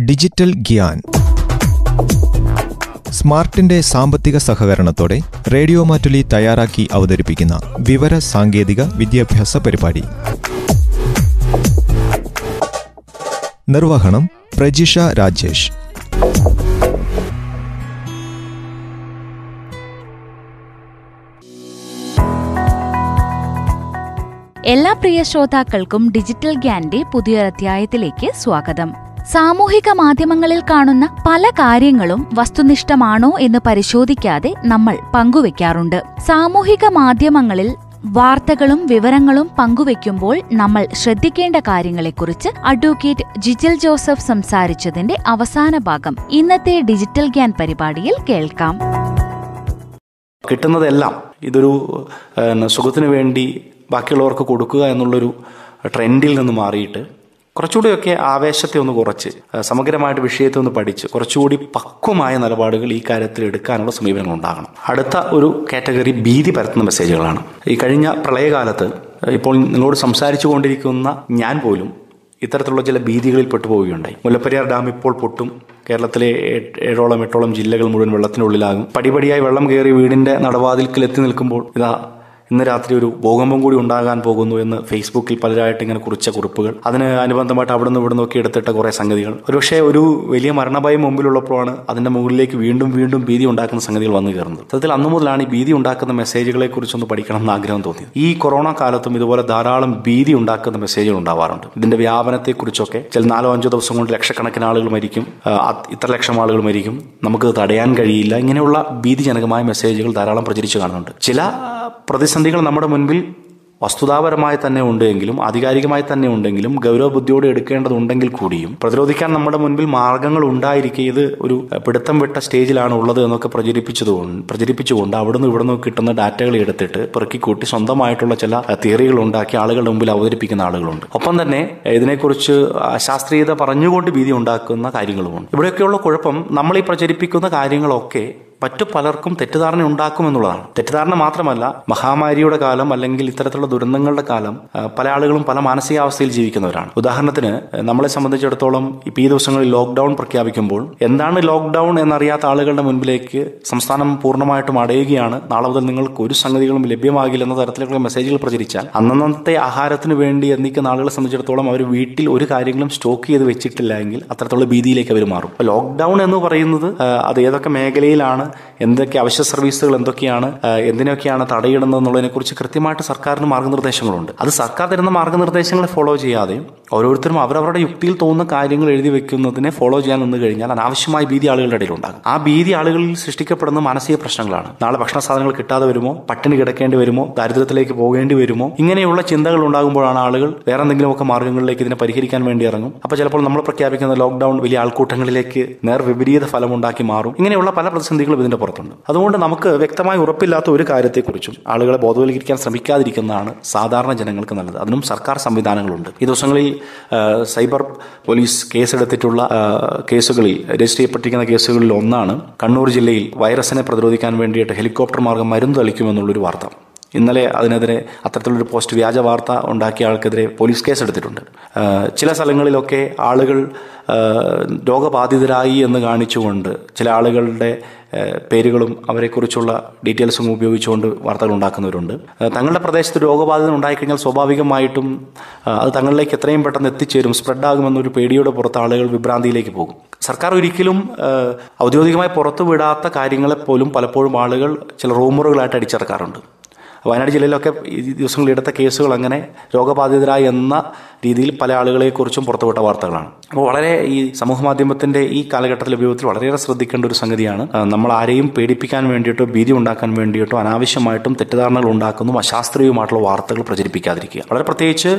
Digital Gyan. സ്മാർട്ടിന്റെ സാമ്പത്തിക സഹകരണത്തോടെ radio Mattoli തയ്യാറാക്കി അവതരിപ്പിക്കുന്ന വിവര സാങ്കേതിക വിദ്യാഭ്യാസ പരിപാടി. നിർവഹണം പ്രജിഷ രാജേഷ്. എല്ലാ പ്രിയ ശ്രോതാക്കൾക്കും ഡിജിറ്റൽ ഗ്യാന്റെ പുതിയൊരധ്യായത്തിലേക്ക് സ്വാഗതം. സാമൂഹിക മാധ്യമങ്ങളിൽ കാണുന്ന പല കാര്യങ്ങളും വസ്തുനിഷ്ഠമാണോ എന്ന് പരിശോധിക്കാതെ നമ്മൾ പങ്കുവെക്കാറുണ്ട്. സാമൂഹിക മാധ്യമങ്ങളിൽ വാർത്തകളും വിവരങ്ങളും പങ്കുവെക്കുമ്പോൾ നമ്മൾ ശ്രദ്ധിക്കേണ്ട കാര്യങ്ങളെക്കുറിച്ച് അഡ്വക്കേറ്റ് ജിജിൽ ജോസഫ് സംസാരിച്ചതിന്റെ അവസാന ഭാഗം ഇന്നത്തെ ഡിജിറ്റൽ ഗ്യാൻ പരിപാടിയിൽ കേൾക്കാം. കിട്ടുന്നതെല്ലാം ഇതൊരു സുഖത്തിന് വേണ്ടി ബാക്കിയുള്ളവർക്ക് കൊടുക്കുക എന്നുള്ളൊരു ട്രെൻഡിൽ നിന്ന് മാറിയിട്ട് കുറച്ചുകൂടിയൊക്കെ ആവേശത്തെ ഒന്ന് കുറച്ച് സമഗ്രമായിട്ട് വിഷയത്തെ ഒന്ന് പഠിച്ച് കുറച്ചുകൂടി പക്വമായ നിലപാടുകൾ ഈ കാര്യത്തിൽ എടുക്കാനുള്ള സമീപനങ്ങൾ ഉണ്ടാകണം. അടുത്ത ഒരു കാറ്റഗറി ഭീതി പരത്തുന്ന മെസ്സേജുകളാണ്. ഈ കഴിഞ്ഞ പ്രളയകാലത്ത് ഇപ്പോൾ നിങ്ങളോട് സംസാരിച്ചു കൊണ്ടിരിക്കുന്ന ഞാൻ പോലും ഇത്തരത്തിലുള്ള ചില ഭീതികളിൽ പെട്ടുപോവുകയുണ്ടായി. മുല്ലപ്പെരിയാർ ഡാം ഇപ്പോൾ പൊട്ടും. കേരളത്തിലെ ഏഴോളം എട്ടോളം ജില്ലകൾ മുഴുവൻ വെള്ളത്തിനുള്ളിലാകും. പടിപടിയായി വെള്ളം കയറി വീടിന്റെ നടവാതിൽക്കൽ എത്തി നിൽക്കുമ്പോൾ ഇതാ ഇന്ന് രാത്രി ഒരു ഭൂകമ്പം കൂടി ഉണ്ടാകാൻ പോകുന്നു എന്ന് ഫേസ്ബുക്കിൽ പലരായിട്ട് ഇങ്ങനെ കുറിച്ച കുറിപ്പുകൾ. അതിന് അനുബന്ധമായിട്ട് അവിടെ നിന്ന് ഇവിടെ നിന്നൊക്കെ എടുത്തിട്ട കുറെ സംഗതികൾ. ഒരുപക്ഷെ ഒരു വലിയ മരണഭയം മുമ്പിലുള്ളപ്പോഴാണ് അതിന്റെ മുകളിലേക്ക് വീണ്ടും വീണ്ടും ഭീതി ഉണ്ടാക്കുന്ന സംഗതികൾ വന്നു കയറുന്നത് സത്യത്തിൽ അന്നു മുതലാണ് ഈ ഭീതി ഉണ്ടാക്കുന്ന മെസ്സേജുകളെ കുറിച്ചൊന്ന് പഠിക്കണം എന്ന് ആഗ്രഹം തോന്നിയത്. ഈ കൊറോണ കാലത്തും ഇതുപോലെ ധാരാളം ഭീതി ഉണ്ടാക്കുന്ന മെസ്സേജുകൾ ഉണ്ടാവാറുണ്ട്. ഇതിന്റെ വ്യാപനത്തെക്കുറിച്ചൊക്കെ ചില നാലോ അഞ്ചോ ദിവസം കൊണ്ട് ലക്ഷക്കണക്കിന് ആളുകൾ മരിക്കും. ഇത്ര ലക്ഷം ആളുകൾ മരിക്കും. നമുക്ക് തടയാൻ കഴിയില്ല. ഇങ്ങനെയുള്ള ഭീതിജനകമായ മെസ്സേജുകൾ ധാരാളം പ്രചരിച്ചു കാണുന്നുണ്ട്. ചില പ്രതിസന്ധികൾ നമ്മുടെ മുൻപിൽ വസ്തുതാപരമായി തന്നെ ഉണ്ടെങ്കിലും ആധികാരികമായി തന്നെ ഉണ്ടെങ്കിലും ഗൗരവബുദ്ധിയോടെ എടുക്കേണ്ടതുണ്ടെങ്കിൽ കൂടിയും പ്രതിരോധിക്കാൻ നമ്മുടെ മുൻപിൽ മാർഗങ്ങൾ ഉണ്ടായിരിക്കെ ഇത് ഒരു പിടുത്തം വിട്ട സ്റ്റേജിലാണ് ഉള്ളത് എന്നൊക്കെ പ്രചരിപ്പിച്ചതുകൊണ്ട് പ്രചരിപ്പിച്ചുകൊണ്ട് അവിടുന്ന് ഇവിടുന്ന് കിട്ടുന്ന ഡാറ്റകൾ എടുത്തിട്ട് പെറുക്കിക്കൂട്ടി സ്വന്തമായിട്ടുള്ള ചില തിയറികൾ ഉണ്ടാക്കി ആളുകളുടെ മുമ്പിൽ അവതരിപ്പിക്കുന്ന ആളുകളുണ്ട്. ഒപ്പം തന്നെ ഇതിനെക്കുറിച്ച് അശാസ്ത്രീയത പറഞ്ഞുകൊണ്ട് ഭീതി ഉണ്ടാക്കുന്ന കാര്യങ്ങളുമുണ്ട്. ഇവിടെയൊക്കെയുള്ള കുഴപ്പം നമ്മൾ ഈ പ്രചരിപ്പിക്കുന്ന കാര്യങ്ങളൊക്കെ മറ്റു പലർക്കും തെറ്റിദ്ധാരണ ഉണ്ടാക്കുമെന്നുള്ളതാണ്. തെറ്റിദ്ധാരണ മാത്രമല്ല മഹാമാരിയുടെ കാലം അല്ലെങ്കിൽ ഇത്തരത്തിലുള്ള ദുരന്തങ്ങളുടെ കാലം പല ആളുകളും പല മാനസികാവസ്ഥയിൽ ജീവിക്കുന്നവരാണ്. ഉദാഹരണത്തിന് നമ്മളെ സംബന്ധിച്ചിടത്തോളം ഇപ്പം ഈ ദിവസങ്ങളിൽ ലോക്ക്ഡൌൺ പ്രഖ്യാപിക്കുമ്പോൾ എന്താണ് ലോക്ക്ഡൌൺ എന്നറിയാത്ത ആളുകളുടെ മുൻപിലേക്ക് സംസ്ഥാനം പൂർണമായിട്ടും അടയുകയാണ്? നാളെ മുതൽ നിങ്ങൾക്ക് ഒരു സംഗതികളും ലഭ്യമാകില്ല എന്ന തരത്തിലുള്ള മെസ്സേജുകൾ പ്രചരിച്ചാൽ അന്നന്നത്തെ ആഹാരത്തിന് വേണ്ടി എന്നിക്കുന്ന ആളുകളെ സംബന്ധിച്ചിടത്തോളം അവർ വീട്ടിൽ ഒരു കാര്യങ്ങളും സ്റ്റോക്ക് ചെയ്ത് വെച്ചിട്ടില്ല എങ്കിൽ അത്തരത്തിലുള്ള ഭീതിയിലേക്ക് അവർ മാറും. ലോക്ക്ഡൌൺ എന്ന് പറയുന്നത് അത് ഏതൊക്കെ മേഖലയിലാണ് എന്തൊക്കെ അവശ്യ സർവീസുകൾ എന്തൊക്കെയാണ് എന്തിനൊക്കെയാണ് തടയിടുന്നത് എന്നുള്ളതിനെ കുറിച്ച് കൃത്യമായിട്ട് സർക്കാരിന് മാർഗനിർദ്ദേശങ്ങളുണ്ട്. അത് സർക്കാർ തരുന്ന മാർഗനിർദ്ദേശങ്ങളെ ഫോളോ ചെയ്യാതെ ഓരോരുത്തരും അവരവരുടെ യുക്തിയിൽ തോന്നുന്ന കാര്യങ്ങൾ എഴുതി വെക്കുന്നതിനെ ഫോളോ ചെയ്യാൻ നിന്ന് കഴിഞ്ഞാൽ അനാവശ്യമായ ഭീതി ആളുകളുടെ ഇടയിൽ ഉണ്ടാകും. ആ ഭീതി ആളുകളിൽ സൃഷ്ടിക്കപ്പെടുന്ന മാനസിക പ്രശ്നങ്ങളാണ്. നാളെ ഭക്ഷണ സാധനങ്ങൾ കിട്ടാതെ വരുമോ? പട്ടിണി കിടക്കേണ്ടി വരുമോ? ദാരിദ്ര്യത്തിലേക്ക് പോകേണ്ടി വരുമോ? ഇങ്ങനെയുള്ള ചിന്തകൾ ഉണ്ടാകുമ്പോഴാണ് ആളുകൾ വേറെ എന്തെങ്കിലുമൊക്കെ മാർഗങ്ങളിലേക്ക് ഇതിനെ പരിഹരിക്കാൻ വേണ്ടി ഇറങ്ങും. അപ്പോൾ ചിലപ്പോൾ നമ്മൾ പ്രഖ്യാപിക്കുന്ന ലോക്ക്ഡൌൺ വലിയ ആൾക്കൂട്ടങ്ങളിലേക്ക് നേർ വിപരീത ഫലമുണ്ടാക്കി മാറും. ഇങ്ങനെയുള്ള പല ഇതിന്റെ പുറത്തുണ്ട്. അതുകൊണ്ട് നമുക്ക് വ്യക്തമായി ഉറപ്പില്ലാത്ത ഒരു കാര്യത്തെക്കുറിച്ചും ആളുകളെ ബോധവൽക്കരിക്കാൻ ശ്രമിക്കാതിരിക്കുന്നതാണ് സാധാരണ ജനങ്ങൾക്ക് നല്ലത്. അതിനും സർക്കാർ സംവിധാനങ്ങളുണ്ട്. ഈ ദിവസങ്ങളിൽ സൈബർ പോലീസ് കേസെടുത്തിട്ടുള്ള കേസുകളിൽ രജിസ്റ്റർ ചെയ്യപ്പെട്ടിരിക്കുന്ന കേസുകളിൽ ഒന്നാണ് കണ്ണൂർ ജില്ലയിൽ വൈറസിനെ പ്രതിരോധിക്കാൻ വേണ്ടിയിട്ട് ഹെലികോപ്റ്റർ മാർഗം മരുന്ന് തളിക്കുമെന്നുള്ളൊരു വാർത്ത. ഇന്നലെ അതിനെതിരെ അത്തരത്തിലൊരു പോസ്റ്റ് വ്യാജ വാർത്ത ഉണ്ടാക്കിയ ആൾക്കെതിരെ പോലീസ് കേസെടുത്തിട്ടുണ്ട്. ചില സ്ഥലങ്ങളിലൊക്കെ ആളുകൾ രോഗബാധിതരായി എന്ന് കാണിച്ചുകൊണ്ട് ചില ആളുകളുടെ പേരുകളും അവരെക്കുറിച്ചുള്ള ഡീറ്റെയിൽസും ഉപയോഗിച്ചുകൊണ്ട് വാർത്തകൾ ഉണ്ടാക്കുന്നവരുണ്ട്. തങ്ങളുടെ പ്രദേശത്ത് രോഗബാധിത ഉണ്ടായിക്കഴിഞ്ഞാൽ സ്വാഭാവികമായിട്ടും അത് തങ്ങളിലേക്ക് എത്രയും പെട്ടെന്ന് എത്തിച്ചേരും സ്പ്രെഡാകുമെന്നൊരു പേടിയുടെ പുറത്ത് ആളുകൾ വിഭ്രാന്തിയിലേക്ക് പോകും. സർക്കാർ ഒരിക്കലും ഔദ്യോഗികമായി പുറത്തുവിടാത്ത കാര്യങ്ങളെപ്പോലും പലപ്പോഴും ആളുകൾ ചില റൂമറുകളായിട്ട് അടിച്ചിറക്കാറുണ്ട്. വയനാട് ജില്ലയിലൊക്കെ ഈ ദിവസങ്ങളിൽ എടുത്ത കേസുകൾ അങ്ങനെ രോഗബാധിതരായി എന്ന രീതിയിൽ പല ആളുകളെക്കുറിച്ചും പുറത്തുവിട്ട വാർത്തകളാണ്. അപ്പോൾ വളരെ ഈ സമൂഹ മാധ്യമത്തിന്റെ ഈ കാലഘട്ടത്തിലെ ഉപയോഗത്തിൽ വളരെയേറെ ശ്രദ്ധിക്കേണ്ട ഒരു സംഗതിയാണ്. നമ്മൾ ആരെയും പേടിപ്പിക്കാൻ വേണ്ടിയിട്ടോ ഭീതി ഉണ്ടാക്കാൻ വേണ്ടിയിട്ടോ അനാവശ്യമായിട്ടും തെറ്റിദ്ധാരണകൾ ഉണ്ടാക്കുന്നു അശാസ്ത്രീയമായിട്ടുള്ള വാർത്തകൾ പ്രചരിപ്പിക്കാതിരിക്കുക. വളരെ പ്രത്യേകിച്ച്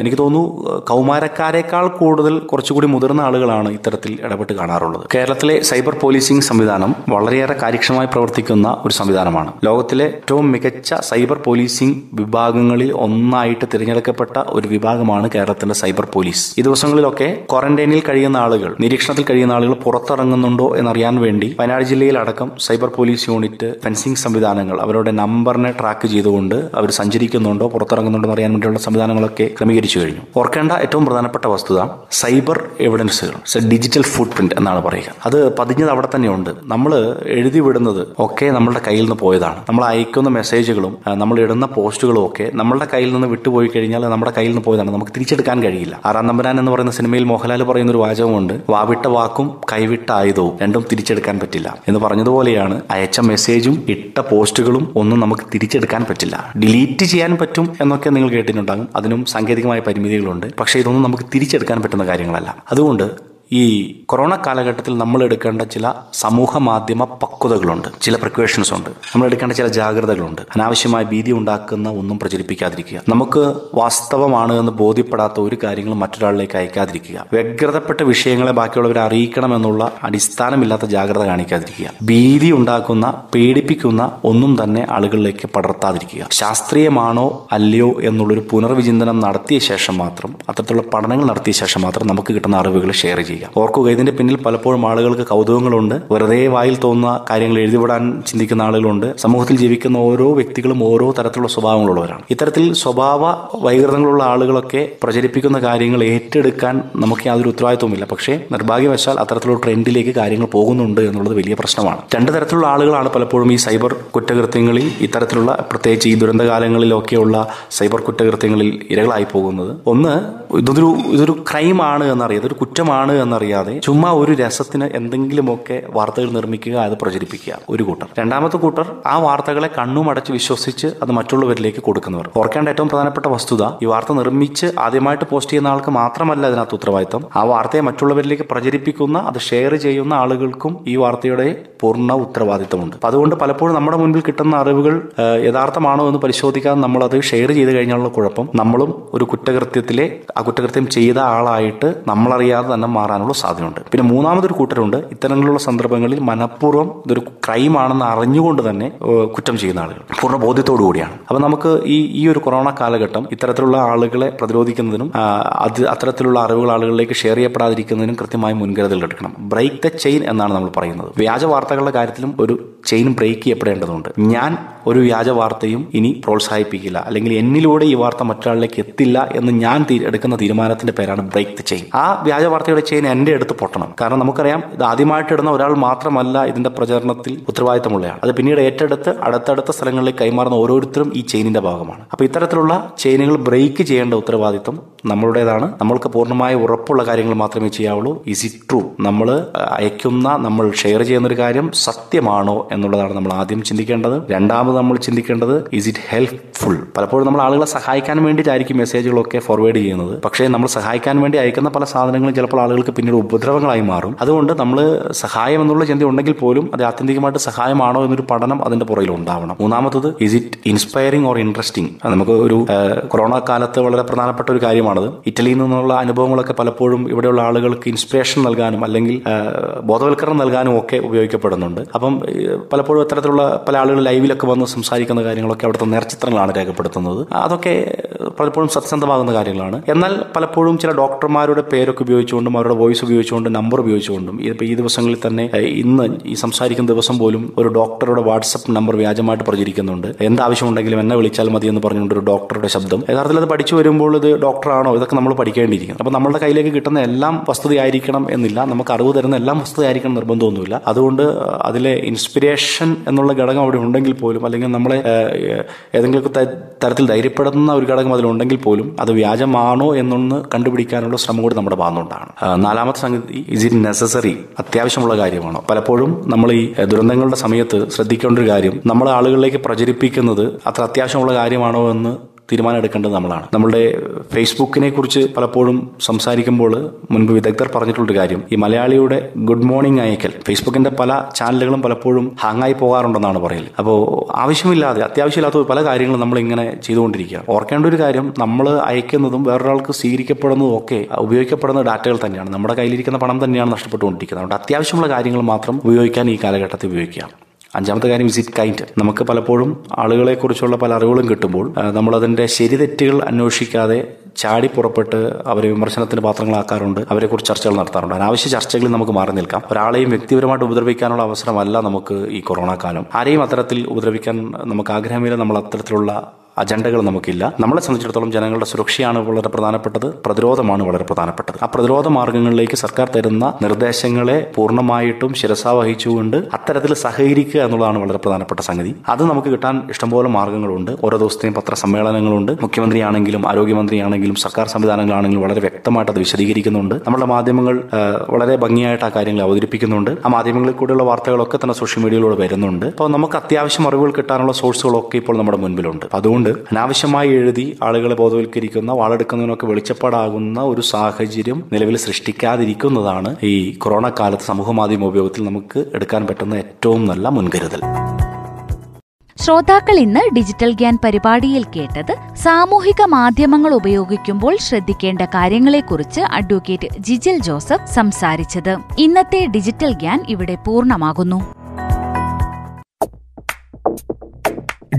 എനിക്ക് തോന്നുന്നു കൗമാരക്കാരെക്കാൾ കൂടുതൽ കുറച്ചുകൂടി മുതിർന്ന ആളുകളാണ് ഇത്തരത്തിൽ ഇടപെട്ട് കാണാറുള്ളത്. കേരളത്തിലെ സൈബർ പോലീസിംഗ് സംവിധാനം വളരെയേറെ കാര്യക്ഷമമായി പ്രവർത്തിക്കുന്ന ഒരു സംവിധാനമാണ്. ലോകത്തിലെ ഏറ്റവും മികച്ച സൈബർ പോലീസിംഗ് വിഭാഗങ്ങളിൽ ഒന്നായിട്ട് തിരഞ്ഞെടുക്കപ്പെട്ട ഒരു വിഭാഗമാണ് കേരളത്തിന്റെ സൈബർ പോലീസ്. ഈ ദിവസങ്ങളിലൊക്കെ ക്വാറന്റൈനിൽ കഴിയുന്ന ആളുകൾ നിരീക്ഷണത്തിൽ കഴിയുന്ന ആളുകൾ പുറത്തിറങ്ങുന്നുണ്ടോ എന്നറിയാൻ വേണ്ടി വയനാട് ജില്ലയിലടക്കം സൈബർ പോലീസ് യൂണിറ്റ് ഫെൻസിംഗ് സംവിധാനങ്ങൾ അവരുടെ നമ്പറിനെ ട്രാക്ക് ചെയ്തുകൊണ്ട് അവർ സഞ്ചരിക്കുന്നുണ്ടോ പുറത്തിറങ്ങുന്നുണ്ടോ എന്ന് അറിയാൻ വേണ്ടിയുള്ള സംവിധാനങ്ങളൊക്കെ ക്രമീകരിച്ചു കഴിഞ്ഞു. ഓർക്കേണ്ട ഏറ്റവും പ്രധാനപ്പെട്ട വസ്തുത സൈബർ എവിഡൻസുകൾ. ഡിജിറ്റൽ ഫുട് പ്രിന്റ് എന്നാണ് പറയുക. അത് പതിഞ്ഞത് അവിടെ തന്നെയുണ്ട്. നമ്മൾ എഴുതി വിടുന്നത് ഒക്കെ നമ്മളുടെ കയ്യിൽ നിന്ന് പോയതാണ്. നമ്മൾ അയക്കുന്ന മെസ്സേജുകളും ആ, നമ്മൾ ഇടുന്ന പോസ്റ്റുകളും ഒക്കെ നമ്മളുടെ കയ്യിൽ നിന്ന് വിട്ടുപോയി കഴിഞ്ഞാൽ നമ്മുടെ കയ്യിൽ നിന്ന് പോയതാണ്. നമുക്ക് തിരിച്ചെടുക്കാൻ കഴിയില്ല. ആറാം നമ്പരാൻ എന്ന് പറയുന്ന സിനിമയിൽ മോഹൻലാൽ പറയുന്ന ഒരു വാചകമുണ്ട് വാവിട്ട വാക്കും കൈവിട്ട ആയുധവും രണ്ടും തിരിച്ചെടുക്കാൻ പറ്റില്ല എന്ന് പറഞ്ഞതുപോലെയാണ് അയച്ച മെസ്സേജും ഇട്ട പോസ്റ്റുകളും ഒന്നും നമുക്ക് തിരിച്ചെടുക്കാൻ പറ്റില്ല. ഡിലീറ്റ് ചെയ്യാൻ പറ്റും എന്നൊക്കെ നിങ്ങൾ കേട്ടിട്ടുണ്ടാകും. അതിനും സാങ്കേതികമായ പരിമിതികളുണ്ട്. പക്ഷേ ഇതൊന്നും നമുക്ക് തിരിച്ചെടുക്കാൻ പറ്റുന്ന കാര്യങ്ങളല്ല. അതുകൊണ്ട് ഈ കൊറോണ കാലഘട്ടത്തിൽ നമ്മൾ എടുക്കേണ്ട ചില സമൂഹ മാധ്യമ പക്വതകളുണ്ട്. ചില പ്രിക്കോഷൻസ് ഉണ്ട്. നമ്മൾ എടുക്കേണ്ട ചില ജാഗ്രതകളുണ്ട്. അനാവശ്യമായ ഭീതി ഉണ്ടാക്കുന്ന ഒന്നും പ്രചരിപ്പിക്കാതിരിക്കുക. നമുക്ക് വാസ്തവമാണ് എന്ന് ബോധ്യപ്പെടാത്ത ഒരു കാര്യങ്ങളും മറ്റൊരാളിലേക്ക് അയക്കാതിരിക്കുക. വ്യഗ്രതപ്പെട്ട വിഷയങ്ങളെ ബാക്കിയുള്ളവരെ അറിയിക്കണമെന്നുള്ള അടിസ്ഥാനമില്ലാത്ത ജാഗ്രത കാണിക്കാതിരിക്കുക. ഭീതി ഉണ്ടാക്കുന്ന പേടിപ്പിക്കുന്ന ഒന്നും തന്നെ ആളുകളിലേക്ക് പടർത്താതിരിക്കുക. ശാസ്ത്രീയമാണോ അല്ലയോ എന്നുള്ളൊരു പുനർവിചിന്തനം നടത്തിയ ശേഷം മാത്രം അത്തരത്തിലുള്ള പഠനങ്ങൾ നടത്തിയ ശേഷം മാത്രം നമുക്ക് കിട്ടുന്ന അറിവുകൾ ഷെയർ ചെയ്യുക. ഓർക്കുക ഇതിന്റെ പിന്നിൽ പലപ്പോഴും ആളുകൾക്ക് കൗതുകങ്ങളുണ്ട്. വെറുതെ വായിൽ തോന്നുന്ന കാര്യങ്ങൾ എഴുതിവിടാൻ ചിന്തിക്കുന്ന ആളുകളുണ്ട്. സമൂഹത്തിൽ ജീവിക്കുന്ന ഓരോ വ്യക്തികളും ഓരോ തരത്തിലുള്ള സ്വഭാവങ്ങളുള്ളവരാണ്. ഇത്തരത്തിൽ സ്വഭാവ വൈകൃതങ്ങളുള്ള ആളുകളൊക്കെ പ്രചരിപ്പിക്കുന്ന കാര്യങ്ങൾ ഏറ്റെടുക്കാൻ നമുക്ക് യാതൊരു ഉത്തരവാദിത്വമില്ല പക്ഷേ നിർഭാഗ്യവശാൽ അത്തരത്തിലുള്ള ട്രെൻഡിലേക്ക് കാര്യങ്ങൾ പോകുന്നുണ്ട് എന്നുള്ളത് വലിയ പ്രശ്നമാണ്. രണ്ട് തരത്തിലുള്ള ആളുകളാണ് പലപ്പോഴും ഈ സൈബർ കുറ്റകൃത്യങ്ങളിൽ ഇത്തരത്തിലുള്ള പ്രത്യേകിച്ച് ഈ ദുരന്തകാലങ്ങളിലൊക്കെയുള്ള സൈബർ കുറ്റകൃത്യങ്ങളിൽ ഇരകളായി പോകുന്നത്. ഒന്ന് ഇതൊരു ഇതൊരു ക്രൈമാണ് എന്നറിയാം. ഇതൊരു കുറ്റമാണ് എന്നറിയാതെ ചുമ്മാ ഒരു രസത്തിന് എന്തെങ്കിലുമൊക്കെ വാർത്തകൾ നിർമ്മിക്കുക അത് പ്രചരിപ്പിക്കുക. ഒരു കൂട്ടർ. രണ്ടാമത്തെ കൂട്ടർ ആ വാർത്തകളെ കണ്ണുമടച്ച് വിശ്വസിച്ച് അത് മറ്റുള്ളവരിലേക്ക് കൊടുക്കുന്നവർ. ഓർക്കേണ്ട ഏറ്റവും പ്രധാനപ്പെട്ട വസ്തുത ഈ വാർത്ത നിർമ്മിച്ച് ആദ്യമായിട്ട് പോസ്റ്റ് ചെയ്യുന്ന ആൾക്ക് മാത്രമല്ല അതിനകത്ത് ഉത്തരവാദിത്തം ആ വാർത്തയെ മറ്റുള്ളവരിലേക്ക് പ്രചരിപ്പിക്കുന്ന അത് ഷെയർ ചെയ്യുന്ന ആളുകൾക്കും ഈ വാർത്തയുടെ പൂർണ ഉത്തരവാദിത്തമുണ്ട് അതുകൊണ്ട് പലപ്പോഴും നമ്മുടെ മുൻപിൽ കിട്ടുന്ന അറിവുകൾ യഥാർത്ഥമാണോ എന്ന് പരിശോധിക്കാതെ നമ്മൾ അത് ഷെയർ ചെയ്ത് കഴിഞ്ഞാലുള്ള കുഴപ്പം നമ്മളും ഒരു കുറ്റകൃത്യത്തിലെ ആ കുറ്റകൃത്യം ചെയ്ത ആളായിട്ട് നമ്മളറിയാതെ തന്നെ മാറാനുള്ള സാധ്യതയുണ്ട്. പിന്നെ മൂന്നാമതൊരു കൂട്ടരുണ്ട്. ഇത്തരത്തിലുള്ള സന്ദർഭങ്ങളിൽ മനഃപൂർവം ഇതൊരു ക്രൈം ആണെന്ന് അറിഞ്ഞുകൊണ്ട് തന്നെ കുറ്റം ചെയ്യുന്ന ആളുകൾ. പൂർണ ബോധ്യത്തോടു കൂടിയാണ്. അപ്പൊ നമുക്ക് ഈ ഈ ഒരു കൊറോണ കാലഘട്ടം ഇത്തരത്തിലുള്ള ആളുകളെ പ്രതിരോധിക്കുന്നതിനും അത് അത്തരത്തിലുള്ള അറിവുകൾ ആളുകളിലേക്ക് ഷെയർ ചെയ്യപ്പെടാതിരിക്കുന്നതിനും കൃത്യമായി മുൻകരുതൽ എടുക്കണം. ബ്രേക്ക് ദ ചെയിൻ എന്നാണ് നമ്മൾ പറയുന്നത്. വ്യാജ വാർത്തകളുടെ കാര്യത്തിലും ഒരു ചെയിൻ ബ്രേക്ക് ചെയ്യപ്പെടേണ്ടതുണ്ട്. ഞാൻ ഒരു വ്യാജ വാർത്തയും ഇനി പ്രോത്സാഹിപ്പിക്കില്ല. അല്ലെങ്കിൽ എന്നിലൂടെ ഈ വാർത്ത മറ്റൊരാളിലേക്ക് എത്തില്ല എന്ന് ഞാൻ എടുക്കുന്ന തീരുമാനത്തിന്റെ പേരാണ് ബ്രേക്ക് ദ ചെയിൻ ആ വ്യാജ വാർത്തയുടെ ചെയിൻ എന്റെ അടുത്ത് പൊട്ടണം. കാരണം നമുക്കറിയാം ഇത് ആദ്യമായിട്ട് ഇടുന്ന ഒരാൾ മാത്രമല്ല ഇതിന്റെ പ്രചരണത്തിൽ ഉത്തരവാദിത്തമുള്ളയാണ് അത് പിന്നീട് ഏറ്റെടുത്ത് അടുത്തടുത്ത സ്ഥലങ്ങളിലേക്ക് കൈമാറുന്ന ഓരോരുത്തരും ഈ ചെയിനിന്റെ ഭാഗമാണ്. അപ്പൊ ഇത്തരത്തിലുള്ള ചെയിനുകൾ ബ്രേക്ക് ചെയ്യേണ്ട ഉത്തരവാദിത്തം നമ്മളുടേതാണ്. നമ്മൾക്ക് പൂർണമായ ഉറപ്പുള്ള കാര്യങ്ങൾ മാത്രമേ ചെയ്യാവുള്ളൂ. ഇസ് ഇറ്റ് ട്രൂ നമ്മൾ അയക്കുന്ന നമ്മൾ ഷെയർ ചെയ്യുന്ന ഒരു കാര്യം സത്യമാണോ എന്നുള്ളതാണ് നമ്മൾ ആദ്യം ചിന്തിക്കേണ്ടത്. രണ്ടാമത് നമ്മൾ ചിന്തിക്കേണ്ടത് ഇസ് ഇറ്റ് ഹെൽപ്ഫുൾ പലപ്പോഴും നമ്മൾ ആളുകളെ സഹായിക്കാൻ വേണ്ടിയിട്ടായിരിക്കും മെസ്സേജുകളൊക്കെ ഫോർവേഡ് ചെയ്യുന്നത്. പക്ഷേ നമ്മൾ സഹായിക്കാൻ വേണ്ടി അയക്കുന്ന പല സാധനങ്ങളും ചിലപ്പോൾ ആളുകൾക്ക് പിന്നീട് ഉപദ്രവങ്ങളായി മാറും. അതുകൊണ്ട് നമ്മൾ സഹായം എന്നുള്ള ചിന്ത ഉണ്ടെങ്കിൽ പോലും അത് ആത്യന്തികമായിട്ട് സഹായമാണോ എന്നൊരു പഠനം അതിന്റെ പുറകിൽ ഉണ്ടാവണം. മൂന്നാമത്തത് is it inspiring or interesting നമുക്ക് ഒരു കൊറോണ കാലത്ത് വളരെ പ്രധാനപ്പെട്ട ഒരു കാര്യമാണത്. ഇറ്റലിയിൽ നിന്നുള്ള അനുഭവങ്ങളൊക്കെ പലപ്പോഴും ഇവിടെയുള്ള ആളുകൾക്ക് ഇൻസ്പിറേഷൻ നൽകാനും അല്ലെങ്കിൽ ബോധവൽക്കരണം നൽകാനും ഒക്കെ ഉപയോഗിക്കപ്പെടുന്നുണ്ട്. അപ്പം പലപ്പോഴും ഇത്തരത്തിലുള്ള പല ആളുകൾ ലൈവിലൊക്കെ വന്ന് സംസാരിക്കുന്ന കാര്യങ്ങളൊക്കെ അവിടുത്തെ നേർചിത്രങ്ങളാണ് രേഖപ്പെടുത്തുന്നത്. അതൊക്കെ പലപ്പോഴും സത്യസന്ധമാകുന്ന കാര്യങ്ങളാണ്. എന്നാൽ പലപ്പോഴും ചില ഡോക്ടർമാരുടെ പേരൊക്കെ ഉപയോഗിച്ചുകൊണ്ടും അവരുടെ വോയിസ് ഉപയോഗിച്ചുകൊണ്ടും നമ്പർ ഉപയോഗിച്ചുകൊണ്ടും ഇതിപ്പോൾ ഈ ദിവസങ്ങളിൽ തന്നെ ഇന്ന് ഈ സംസാരിക്കുന്ന ദിവസം പോലും ഒരു ഡോക്ടറുടെ വാട്സപ്പ് നമ്പർ വ്യാജമായിട്ട് പ്രചരിക്കുന്നുണ്ട് എന്താവശ്യമുണ്ടെങ്കിലും എന്നെ വിളിച്ചാൽ മതി എന്ന് പറഞ്ഞുകൊണ്ട് ഒരു ഡോക്ടറുടെ ശബ്ദം. യഥാർത്ഥത്തിൽ അത് പഠിച്ചു വരുമ്പോൾ ഇത് ഡോക്ടറാണോ? ഇതൊക്കെ നമ്മൾ പഠിക്കേണ്ടിയിരിക്കും അപ്പോൾ നമ്മുടെ കയ്യിലേക്ക് കിട്ടുന്ന എല്ലാം വസ്തുതയായിരിക്കണം എന്നില്ല. നമുക്ക് അറിവ് തരുന്ന എല്ലാം വസ്തുതയായിരിക്കണം നിർബന്ധമൊന്നുമില്ല. അതുകൊണ്ട് അതിലെ ഇൻസ്പിരേഷൻ എന്നുള്ള ഘടകം അവിടെ ഉണ്ടെങ്കിൽ പോലും അല്ലെങ്കിൽ നമ്മളെ ഏതെങ്കിലും തരത്തിൽ ധൈര്യപ്പെടുന്ന ഒരു ഘടകം അതിലുണ്ടെങ്കിൽ പോലും അത് വ്യാജമാണോ എന്നൊന്ന് കണ്ടുപിടിക്കാനുള്ള ശ്രമം കൂടി നമ്മുടെ ഭാഗത്തുനിന്നുണ്ടാണ് ആ, നാലാമത്തെ സംഗതി ഇസ് ഇറ്റ് നെസസറി അത്യാവശ്യമുള്ള കാര്യമാണോ? പലപ്പോഴും നമ്മൾ ഈ ദുരന്തങ്ങളുടെ സമയത്ത് ശ്രദ്ധിക്കേണ്ട ഒരു കാര്യം നമ്മൾ ആളുകളിലേക്ക് പ്രചരിപ്പിക്കുന്നത് അത്ര അത്യാവശ്യമുള്ള കാര്യമാണോ എന്ന് തീരുമാനം എടുക്കേണ്ടത് നമ്മളാണ്. നമ്മുടെ ഫേസ്ബുക്കിനെ കുറിച്ച് പലപ്പോഴും സംസാരിക്കുമ്പോൾ മുൻപ് വിദഗ്ധർ പറഞ്ഞിട്ടുള്ളൊരു കാര്യം ഈ മലയാളിയുടെ ഗുഡ് മോർണിംഗ് അയക്കൽ. ഫേസ്ബുക്കിന്റെ പല ചാനലുകളും പലപ്പോഴും ഹാങ്ങായി പോകാറുണ്ടെന്നാണ് പറയൽ. അപ്പോൾ ആവശ്യമില്ലാതെ അത്യാവശ്യമില്ലാത്ത പല കാര്യങ്ങളും നമ്മൾ ഇങ്ങനെ ചെയ്തുകൊണ്ടിരിക്കുക ഓർക്കേണ്ട ഒരു കാര്യം നമ്മൾ അയക്കുന്നതും വേറൊരാൾക്ക് സ്വീകരിക്കപ്പെടുന്നതും ഒക്കെ ഉപയോഗിക്കപ്പെടുന്ന ഡാറ്റകൾ തന്നെയാണ്. നമ്മുടെ കയ്യിലിരിക്കുന്ന പണം തന്നെയാണ് നഷ്ടപ്പെട്ടുകൊണ്ടിരിക്കുന്നത്. അതുകൊണ്ട് അത്യാവശ്യമുള്ള കാര്യങ്ങൾ മാത്രം ഉപയോഗിക്കാൻ ഈ കാലഘട്ടത്തിൽ ഉപയോഗിക്കുക. അഞ്ചാമത്തെ കാര്യം വിസിറ്റ് കൈൻഡ് നമുക്ക് പലപ്പോഴും ആളുകളെ കുറിച്ചുള്ള പല അറിവുകളും കിട്ടുമ്പോൾ ആ, ശരി തെറ്റുകൾ അന്വേഷിക്കാതെ ചാടി പുറപ്പെട്ട് അവരെ വിമർശനത്തിന് പാത്രങ്ങളാക്കാറുണ്ട് അവരെക്കുറിച്ച് ചർച്ചകൾ നടത്താറുണ്ട്. അനാവശ്യ ചർച്ചകളിൽ നമുക്ക് മാറി നിൽക്കാം. ഒരാളെയും വ്യക്തിപരമായിട്ട് ഉപദ്രവിക്കാനുള്ള അവസരമല്ല നമുക്ക് ഈ കൊറോണ കാലം. ആരെയും അത്തരത്തിൽ ഉപദ്രവിക്കാൻ നമുക്ക് ആഗ്രഹമില്ല. നമ്മൾ അത്തരത്തിലുള്ള അജണ്ടകൾ നമുക്കില്ല. നമ്മളെ സംബന്ധിച്ചിടത്തോളം ജനങ്ങളുടെ സുരക്ഷയാണ് വളരെ പ്രധാനപ്പെട്ടത്. പ്രതിരോധമാണ് വളരെ പ്രധാനപ്പെട്ടത്. ആ പ്രതിരോധ മാർഗങ്ങളിലേക്ക് സർക്കാർ തരുന്ന നിർദ്ദേശങ്ങളെ പൂർണമായിട്ടും ശിരസാവഹിച്ചുകൊണ്ട് അത്തരത്തിൽ സഹകരിക്കുക എന്നുള്ളതാണ് വളരെ പ്രധാനപ്പെട്ട സംഗതി. അത് നമുക്ക് കിട്ടാൻ ഇഷ്ടംപോലെ മാർഗങ്ങളുണ്ട്. ഓരോ ദിവസത്തെയും പത്രസമ്മേളനങ്ങളുണ്ട്. മുഖ്യമന്ത്രിയാണെങ്കിലും ആരോഗ്യമന്ത്രിയാണെങ്കിലും സർക്കാർ സംവിധാനങ്ങളാണെങ്കിലും വളരെ വ്യക്തമായിട്ട് അത് വിശദീകരിക്കുന്നുണ്ട്. നമ്മുടെ മാധ്യമങ്ങൾ വളരെ ഭംഗിയായിട്ട് ആ കാര്യങ്ങൾ അവതരിപ്പിക്കുന്നുണ്ട്. ആ മാധ്യമങ്ങളിൽ കൂടെയുള്ള വാർത്തകളൊക്കെ തന്നെ സോഷ്യൽ മീഡിയയിലൂടെ വരുന്നുണ്ട്. അപ്പോൾ നമുക്ക് അത്യാവശ്യം അറിവുകൾ കിട്ടാനുള്ള സോഴ്സുകളൊക്കെ ഇപ്പോൾ നമ്മുടെ മുൻപിലുണ്ട്. അപ്പൊ അതുകൊണ്ട് അനാവശ്യമായി എഴുതി ആളുകളെ ബോധവൽക്കരിക്കുന്ന വാളെടുക്കുന്നതിനൊക്കെ വെളിച്ചപ്പാടാകുന്ന ഒരു സാഹചര്യം നിലവിൽ സൃഷ്ടിക്കാതിരിക്കുന്നതാണ് ഈ കൊറോണ കാലത്ത് സമൂഹ മാധ്യമ ഉപയോഗത്തിൽ നമുക്ക് എടുക്കാൻ പറ്റുന്ന ഏറ്റവും നല്ല മുൻകരുതൽ. ശ്രോതാക്കൾ ഇന്ന് ഡിജിറ്റൽ ഗ്യാൻ പരിപാടിയിൽ കേട്ടത് സാമൂഹിക മാധ്യമങ്ങൾ ഉപയോഗിക്കുമ്പോൾ ശ്രദ്ധിക്കേണ്ട കാര്യങ്ങളെക്കുറിച്ച് അഡ്വക്കേറ്റ് ജിജിൽ ജോസഫ് സംസാരിച്ചത്. ഇന്നത്തെ ഡിജിറ്റൽ ഗ്യാൻ ഇവിടെ പൂർണമാകുന്നു.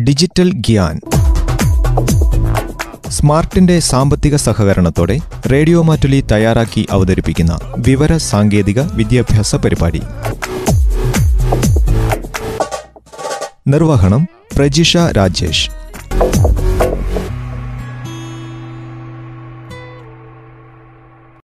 ഡിജിറ്റൽ ഗ്യാൻ സ്മാർട്ടിന്റെ സാമ്പത്തിക സഹകരണത്തോടെ റേഡിയോ മാറ്റുലി തയ്യാറാക്കി അവതരിപ്പിക്കുന്ന വിവര സാങ്കേതിക വിദ്യാഭ്യാസ പരിപാടി. നിർവഹണം പ്രജിഷ രാജേഷ്.